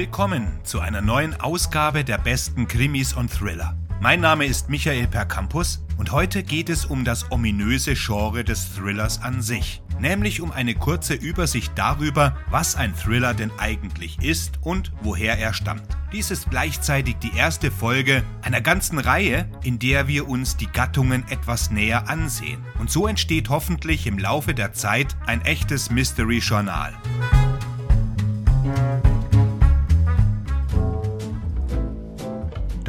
Willkommen zu einer neuen Ausgabe der besten Krimis und Thriller. Mein Name ist Michael Percampus und heute geht es um das ominöse Genre des Thrillers an sich, nämlich um eine kurze Übersicht darüber, was ein Thriller denn eigentlich ist und woher er stammt. Dies ist gleichzeitig die erste Folge einer ganzen Reihe, in der wir uns die Gattungen etwas näher ansehen. Und so entsteht hoffentlich im Laufe der Zeit ein echtes Mystery-Journal.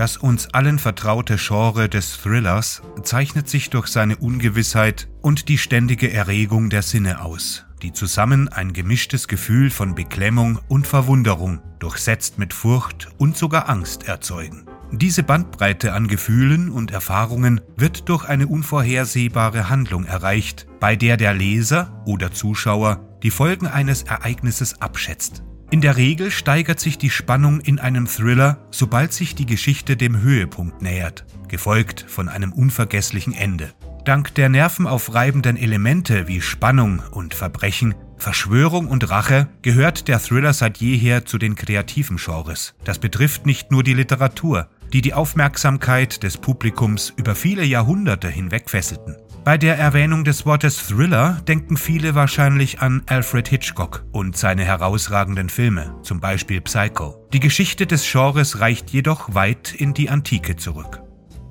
Das uns allen vertraute Genre des Thrillers zeichnet sich durch seine Ungewissheit und die ständige Erregung der Sinne aus, die zusammen ein gemischtes Gefühl von Beklemmung und Verwunderung, durchsetzt mit Furcht und sogar Angst erzeugen. Diese Bandbreite an Gefühlen und Erfahrungen wird durch eine unvorhersehbare Handlung erreicht, bei der der Leser oder Zuschauer die Folgen eines Ereignisses abschätzt. In der Regel steigert sich die Spannung in einem Thriller, sobald sich die Geschichte dem Höhepunkt nähert, gefolgt von einem unvergesslichen Ende. Dank der nervenaufreibenden Elemente wie Spannung und Verbrechen, Verschwörung und Rache gehört der Thriller seit jeher zu den kreativen Genres. Das betrifft nicht nur die Literatur, die die Aufmerksamkeit des Publikums über viele Jahrhunderte hinweg fesselten. Bei der Erwähnung des Wortes Thriller denken viele wahrscheinlich an Alfred Hitchcock und seine herausragenden Filme, zum Beispiel Psycho. Die Geschichte des Genres reicht jedoch weit in die Antike zurück.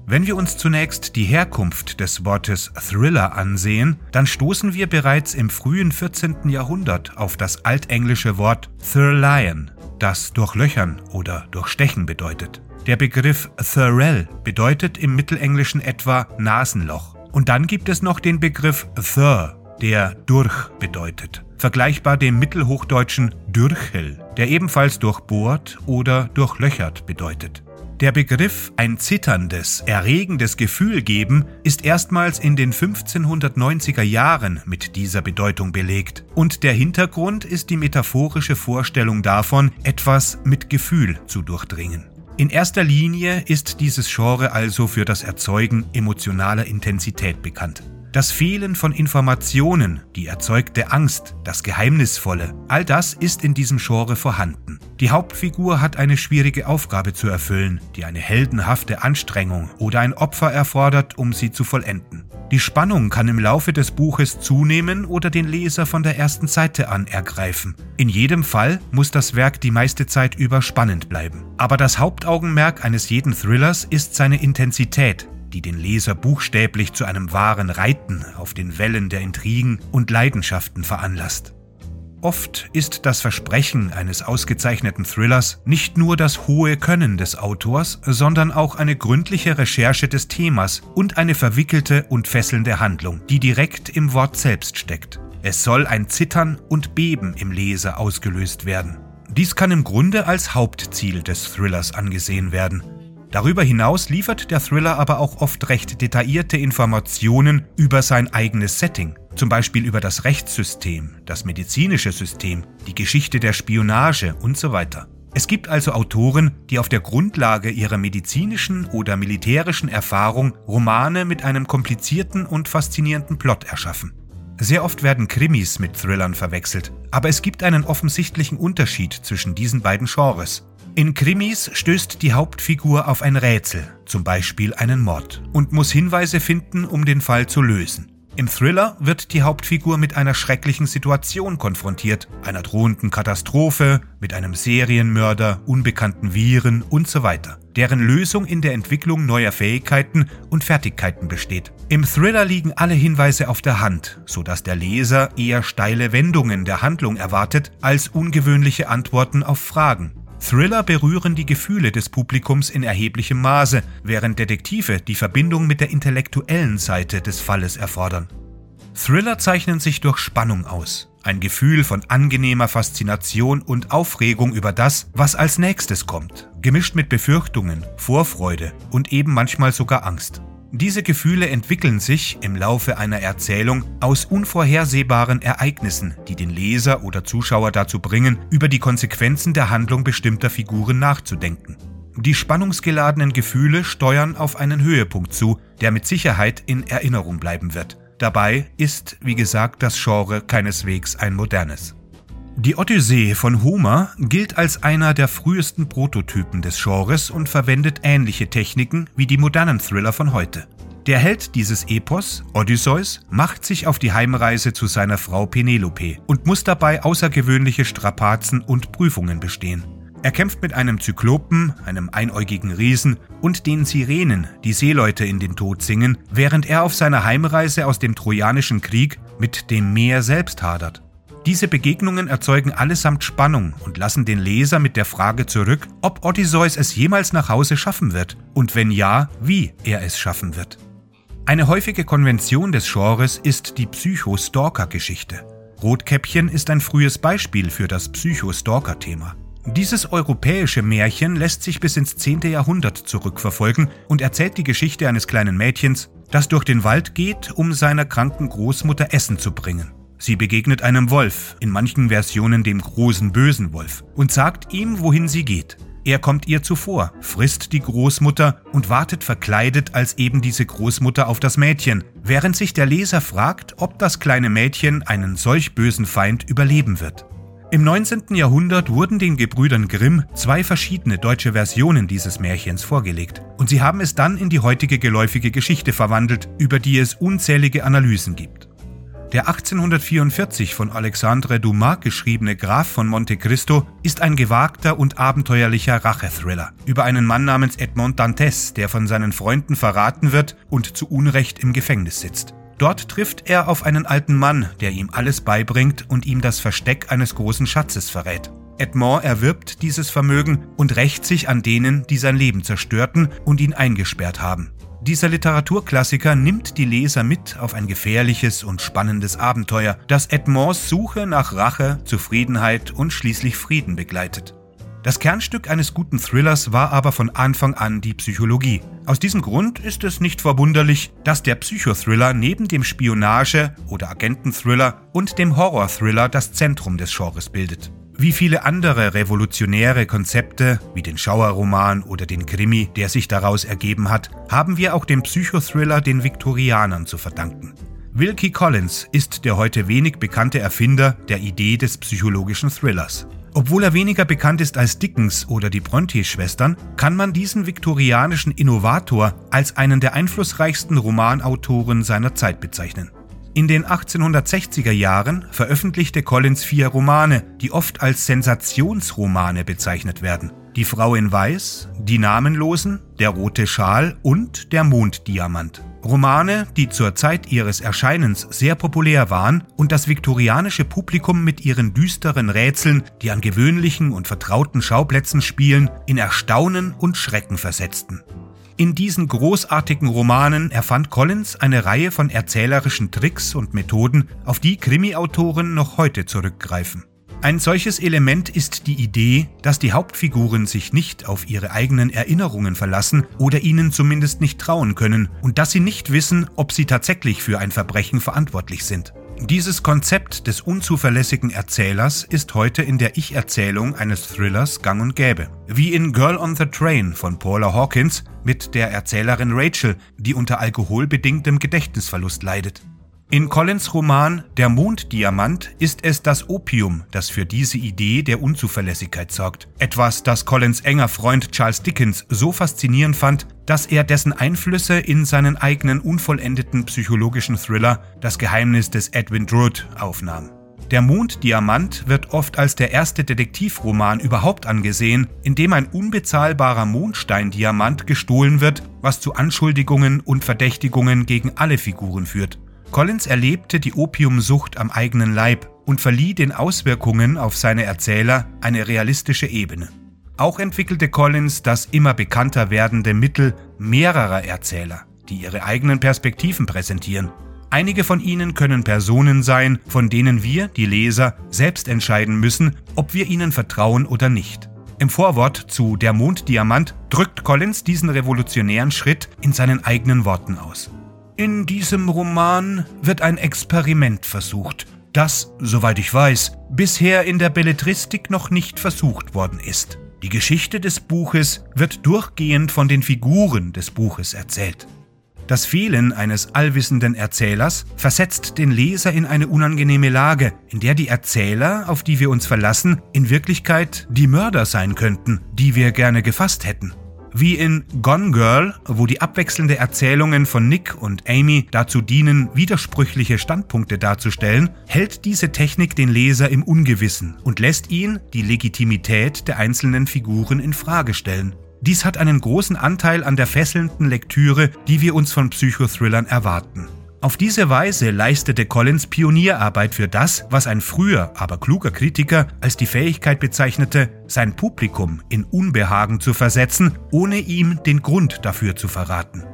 Wenn wir uns zunächst die Herkunft des Wortes Thriller ansehen, dann stoßen wir bereits im frühen 14. Jahrhundert auf das altenglische Wort Thurlion, das durchlöchern oder durchstechen bedeutet. Der Begriff Thurell bedeutet im Mittelenglischen etwa Nasenloch. Und dann gibt es noch den Begriff Thur, der durch bedeutet, vergleichbar dem mittelhochdeutschen Dürchel, der ebenfalls durchbohrt oder durchlöchert bedeutet. Der Begriff ein zitterndes, erregendes Gefühl geben ist erstmals in den 1590er Jahren mit dieser Bedeutung belegt. Und der Hintergrund ist die metaphorische Vorstellung davon, etwas mit Gefühl zu durchdringen. In erster Linie ist dieses Genre also für das Erzeugen emotionaler Intensität bekannt. Das Fehlen von Informationen, die erzeugte Angst, das Geheimnisvolle, all das ist in diesem Genre vorhanden. Die Hauptfigur hat eine schwierige Aufgabe zu erfüllen, die eine heldenhafte Anstrengung oder ein Opfer erfordert, um sie zu vollenden. Die Spannung kann im Laufe des Buches zunehmen oder den Leser von der ersten Seite an ergreifen. In jedem Fall muss das Werk die meiste Zeit über spannend bleiben. Aber das Hauptaugenmerk eines jeden Thrillers ist seine Intensität, die den Leser buchstäblich zu einem wahren Reiten auf den Wellen der Intrigen und Leidenschaften veranlasst. Oft ist das Versprechen eines ausgezeichneten Thrillers nicht nur das hohe Können des Autors, sondern auch eine gründliche Recherche des Themas und eine verwickelte und fesselnde Handlung, die direkt im Wort selbst steckt. Es soll ein Zittern und Beben im Leser ausgelöst werden. Dies kann im Grunde als Hauptziel des Thrillers angesehen werden. Darüber hinaus liefert der Thriller aber auch oft recht detaillierte Informationen über sein eigenes Setting, zum Beispiel über das Rechtssystem, das medizinische System, die Geschichte der Spionage und so weiter. Es gibt also Autoren, die auf der Grundlage ihrer medizinischen oder militärischen Erfahrung Romane mit einem komplizierten und faszinierenden Plot erschaffen. Sehr oft werden Krimis mit Thrillern verwechselt, aber es gibt einen offensichtlichen Unterschied zwischen diesen beiden Genres. In Krimis stößt die Hauptfigur auf ein Rätsel, zum Beispiel einen Mord, und muss Hinweise finden, um den Fall zu lösen. Im Thriller wird die Hauptfigur mit einer schrecklichen Situation konfrontiert, einer drohenden Katastrophe, mit einem Serienmörder, unbekannten Viren und so weiter, deren Lösung in der Entwicklung neuer Fähigkeiten und Fertigkeiten besteht. Im Thriller liegen alle Hinweise auf der Hand, sodass der Leser eher steile Wendungen der Handlung erwartet als ungewöhnliche Antworten auf Fragen. Thriller berühren die Gefühle des Publikums in erheblichem Maße, während Detektive die Verbindung mit der intellektuellen Seite des Falles erfordern. Thriller zeichnen sich durch Spannung aus, ein Gefühl von angenehmer Faszination und Aufregung über das, was als nächstes kommt, gemischt mit Befürchtungen, Vorfreude und eben manchmal sogar Angst. Diese Gefühle entwickeln sich im Laufe einer Erzählung aus unvorhersehbaren Ereignissen, die den Leser oder Zuschauer dazu bringen, über die Konsequenzen der Handlung bestimmter Figuren nachzudenken. Die spannungsgeladenen Gefühle steuern auf einen Höhepunkt zu, der mit Sicherheit in Erinnerung bleiben wird. Dabei ist, wie gesagt, das Genre keineswegs ein modernes. Die Odyssee von Homer gilt als einer der frühesten Prototypen des Genres und verwendet ähnliche Techniken wie die modernen Thriller von heute. Der Held dieses Epos, Odysseus, macht sich auf die Heimreise zu seiner Frau Penelope und muss dabei außergewöhnliche Strapazen und Prüfungen bestehen. Er kämpft mit einem Zyklopen, einem einäugigen Riesen und den Sirenen, die Seeleute in den Tod singen, während er auf seiner Heimreise aus dem Trojanischen Krieg mit dem Meer selbst hadert. Diese Begegnungen erzeugen allesamt Spannung und lassen den Leser mit der Frage zurück, ob Odysseus es jemals nach Hause schaffen wird und wenn ja, wie er es schaffen wird. Eine häufige Konvention des Genres ist die Psycho-Stalker-Geschichte. Rotkäppchen ist ein frühes Beispiel für das Psycho-Stalker-Thema. Dieses europäische Märchen lässt sich bis ins 10. Jahrhundert zurückverfolgen und erzählt die Geschichte eines kleinen Mädchens, das durch den Wald geht, um seiner kranken Großmutter Essen zu bringen. Sie begegnet einem Wolf, in manchen Versionen dem großen bösen Wolf, und sagt ihm, wohin sie geht. Er kommt ihr zuvor, frisst die Großmutter und wartet verkleidet als eben diese Großmutter auf das Mädchen, während sich der Leser fragt, ob das kleine Mädchen einen solch bösen Feind überleben wird. Im 19. Jahrhundert wurden den Gebrüdern Grimm zwei verschiedene deutsche Versionen dieses Märchens vorgelegt und sie haben es dann in die heutige geläufige Geschichte verwandelt, über die es unzählige Analysen gibt. Der 1844 von Alexandre Dumas geschriebene Graf von Monte Cristo ist ein gewagter und abenteuerlicher Rachethriller über einen Mann namens Edmond Dantes, der von seinen Freunden verraten wird und zu Unrecht im Gefängnis sitzt. Dort trifft er auf einen alten Mann, der ihm alles beibringt und ihm das Versteck eines großen Schatzes verrät. Edmond erwirbt dieses Vermögen und rächt sich an denen, die sein Leben zerstörten und ihn eingesperrt haben. Dieser Literaturklassiker nimmt die Leser mit auf ein gefährliches und spannendes Abenteuer, das Edmonds Suche nach Rache, Zufriedenheit und schließlich Frieden begleitet. Das Kernstück eines guten Thrillers war aber von Anfang an die Psychologie. Aus diesem Grund ist es nicht verwunderlich, dass der Psychothriller neben dem Spionage- oder Agententhriller und dem Horrorthriller das Zentrum des Genres bildet. Wie viele andere revolutionäre Konzepte, wie den Schauerroman oder den Krimi, der sich daraus ergeben hat, haben wir auch den Psychothriller den Viktorianern zu verdanken. Wilkie Collins ist der heute wenig bekannte Erfinder der Idee des psychologischen Thrillers. Obwohl er weniger bekannt ist als Dickens oder die Bronte-Schwestern, kann man diesen viktorianischen Innovator als einen der einflussreichsten Romanautoren seiner Zeit bezeichnen. In den 1860er Jahren veröffentlichte Collins vier Romane, die oft als Sensationsromane bezeichnet werden. Die Frau in Weiß, Die Namenlosen, Der rote Schal und Der Monddiamant. Romane, die zur Zeit ihres Erscheinens sehr populär waren und das viktorianische Publikum mit ihren düsteren Rätseln, die an gewöhnlichen und vertrauten Schauplätzen spielen, in Erstaunen und Schrecken versetzten. In diesen großartigen Romanen erfand Collins eine Reihe von erzählerischen Tricks und Methoden, auf die Krimi-Autoren noch heute zurückgreifen. Ein solches Element ist die Idee, dass die Hauptfiguren sich nicht auf ihre eigenen Erinnerungen verlassen oder ihnen zumindest nicht trauen können und dass sie nicht wissen, ob sie tatsächlich für ein Verbrechen verantwortlich sind. Dieses Konzept des unzuverlässigen Erzählers ist heute in der Ich-Erzählung eines Thrillers gang und gäbe. Wie in Girl on the Train von Paula Hawkins mit der Erzählerin Rachel, die unter alkoholbedingtem Gedächtnisverlust leidet. In Collins Roman Der Monddiamant ist es das Opium, das für diese Idee der Unzuverlässigkeit sorgt. Etwas, das Collins enger Freund Charles Dickens so faszinierend fand, dass er dessen Einflüsse in seinen eigenen unvollendeten psychologischen Thriller Das Geheimnis des Edwin Drood aufnahm. Der Monddiamant wird oft als der erste Detektivroman überhaupt angesehen, in dem ein unbezahlbarer Mondsteindiamant gestohlen wird, was zu Anschuldigungen und Verdächtigungen gegen alle Figuren führt. Collins erlebte die Opiumsucht am eigenen Leib und verlieh den Auswirkungen auf seine Erzähler eine realistische Ebene. Auch entwickelte Collins das immer bekannter werdende Mittel mehrerer Erzähler, die ihre eigenen Perspektiven präsentieren. Einige von ihnen können Personen sein, von denen wir, die Leser, selbst entscheiden müssen, ob wir ihnen vertrauen oder nicht. Im Vorwort zu Der Monddiamant drückt Collins diesen revolutionären Schritt in seinen eigenen Worten aus. In diesem Roman wird ein Experiment versucht, das, soweit ich weiß, bisher in der Belletristik noch nicht versucht worden ist. Die Geschichte des Buches wird durchgehend von den Figuren des Buches erzählt. Das Fehlen eines allwissenden Erzählers versetzt den Leser in eine unangenehme Lage, in der die Erzähler, auf die wir uns verlassen, in Wirklichkeit die Mörder sein könnten, die wir gerne gefasst hätten. Wie in Gone Girl, wo die abwechselnde Erzählungen von Nick und Amy dazu dienen, widersprüchliche Standpunkte darzustellen, hält diese Technik den Leser im Ungewissen und lässt ihn die Legitimität der einzelnen Figuren in Frage stellen. Dies hat einen großen Anteil an der fesselnden Lektüre, die wir uns von Psychothrillern erwarten. Auf diese Weise leistete Collins Pionierarbeit für das, was ein früher, aber kluger Kritiker als die Fähigkeit bezeichnete, sein Publikum in Unbehagen zu versetzen, ohne ihm den Grund dafür zu verraten.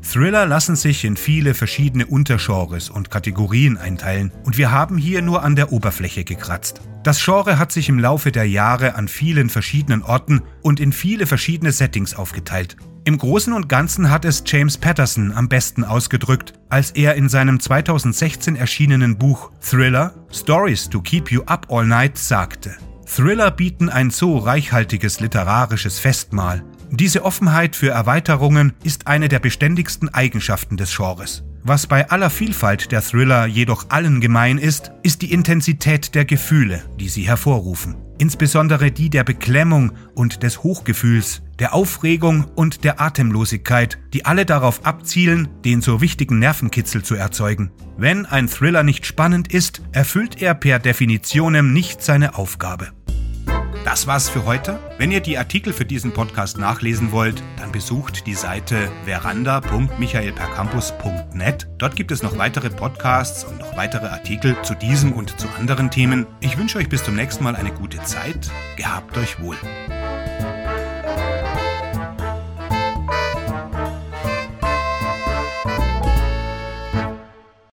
Thriller lassen sich in viele verschiedene Untergenres und Kategorien einteilen und wir haben hier nur an der Oberfläche gekratzt. Das Genre hat sich im Laufe der Jahre an vielen verschiedenen Orten und in viele verschiedene Settings aufgeteilt. Im Großen und Ganzen hat es James Patterson am besten ausgedrückt, als er in seinem 2016 erschienenen Buch Thriller Stories to Keep You Up All Night sagte. Thriller bieten ein so reichhaltiges literarisches Festmahl. Diese Offenheit für Erweiterungen ist eine der beständigsten Eigenschaften des Genres. Was bei aller Vielfalt der Thriller jedoch allen gemein ist, ist die Intensität der Gefühle, die sie hervorrufen insbesondere die der Beklemmung und des Hochgefühls, der Aufregung und der Atemlosigkeit, die alle darauf abzielen, den so wichtigen Nervenkitzel zu erzeugen. Wenn ein Thriller nicht spannend ist, erfüllt er per Definitionem nicht seine Aufgabe. Das war's für heute. Wenn ihr die Artikel für diesen Podcast nachlesen wollt, dann besucht die Seite veranda.michaelpercampus.net. Dort gibt es noch weitere Podcasts und noch weitere Artikel zu diesem und zu anderen Themen. Ich wünsche euch bis zum nächsten Mal eine gute Zeit. Gehabt euch wohl.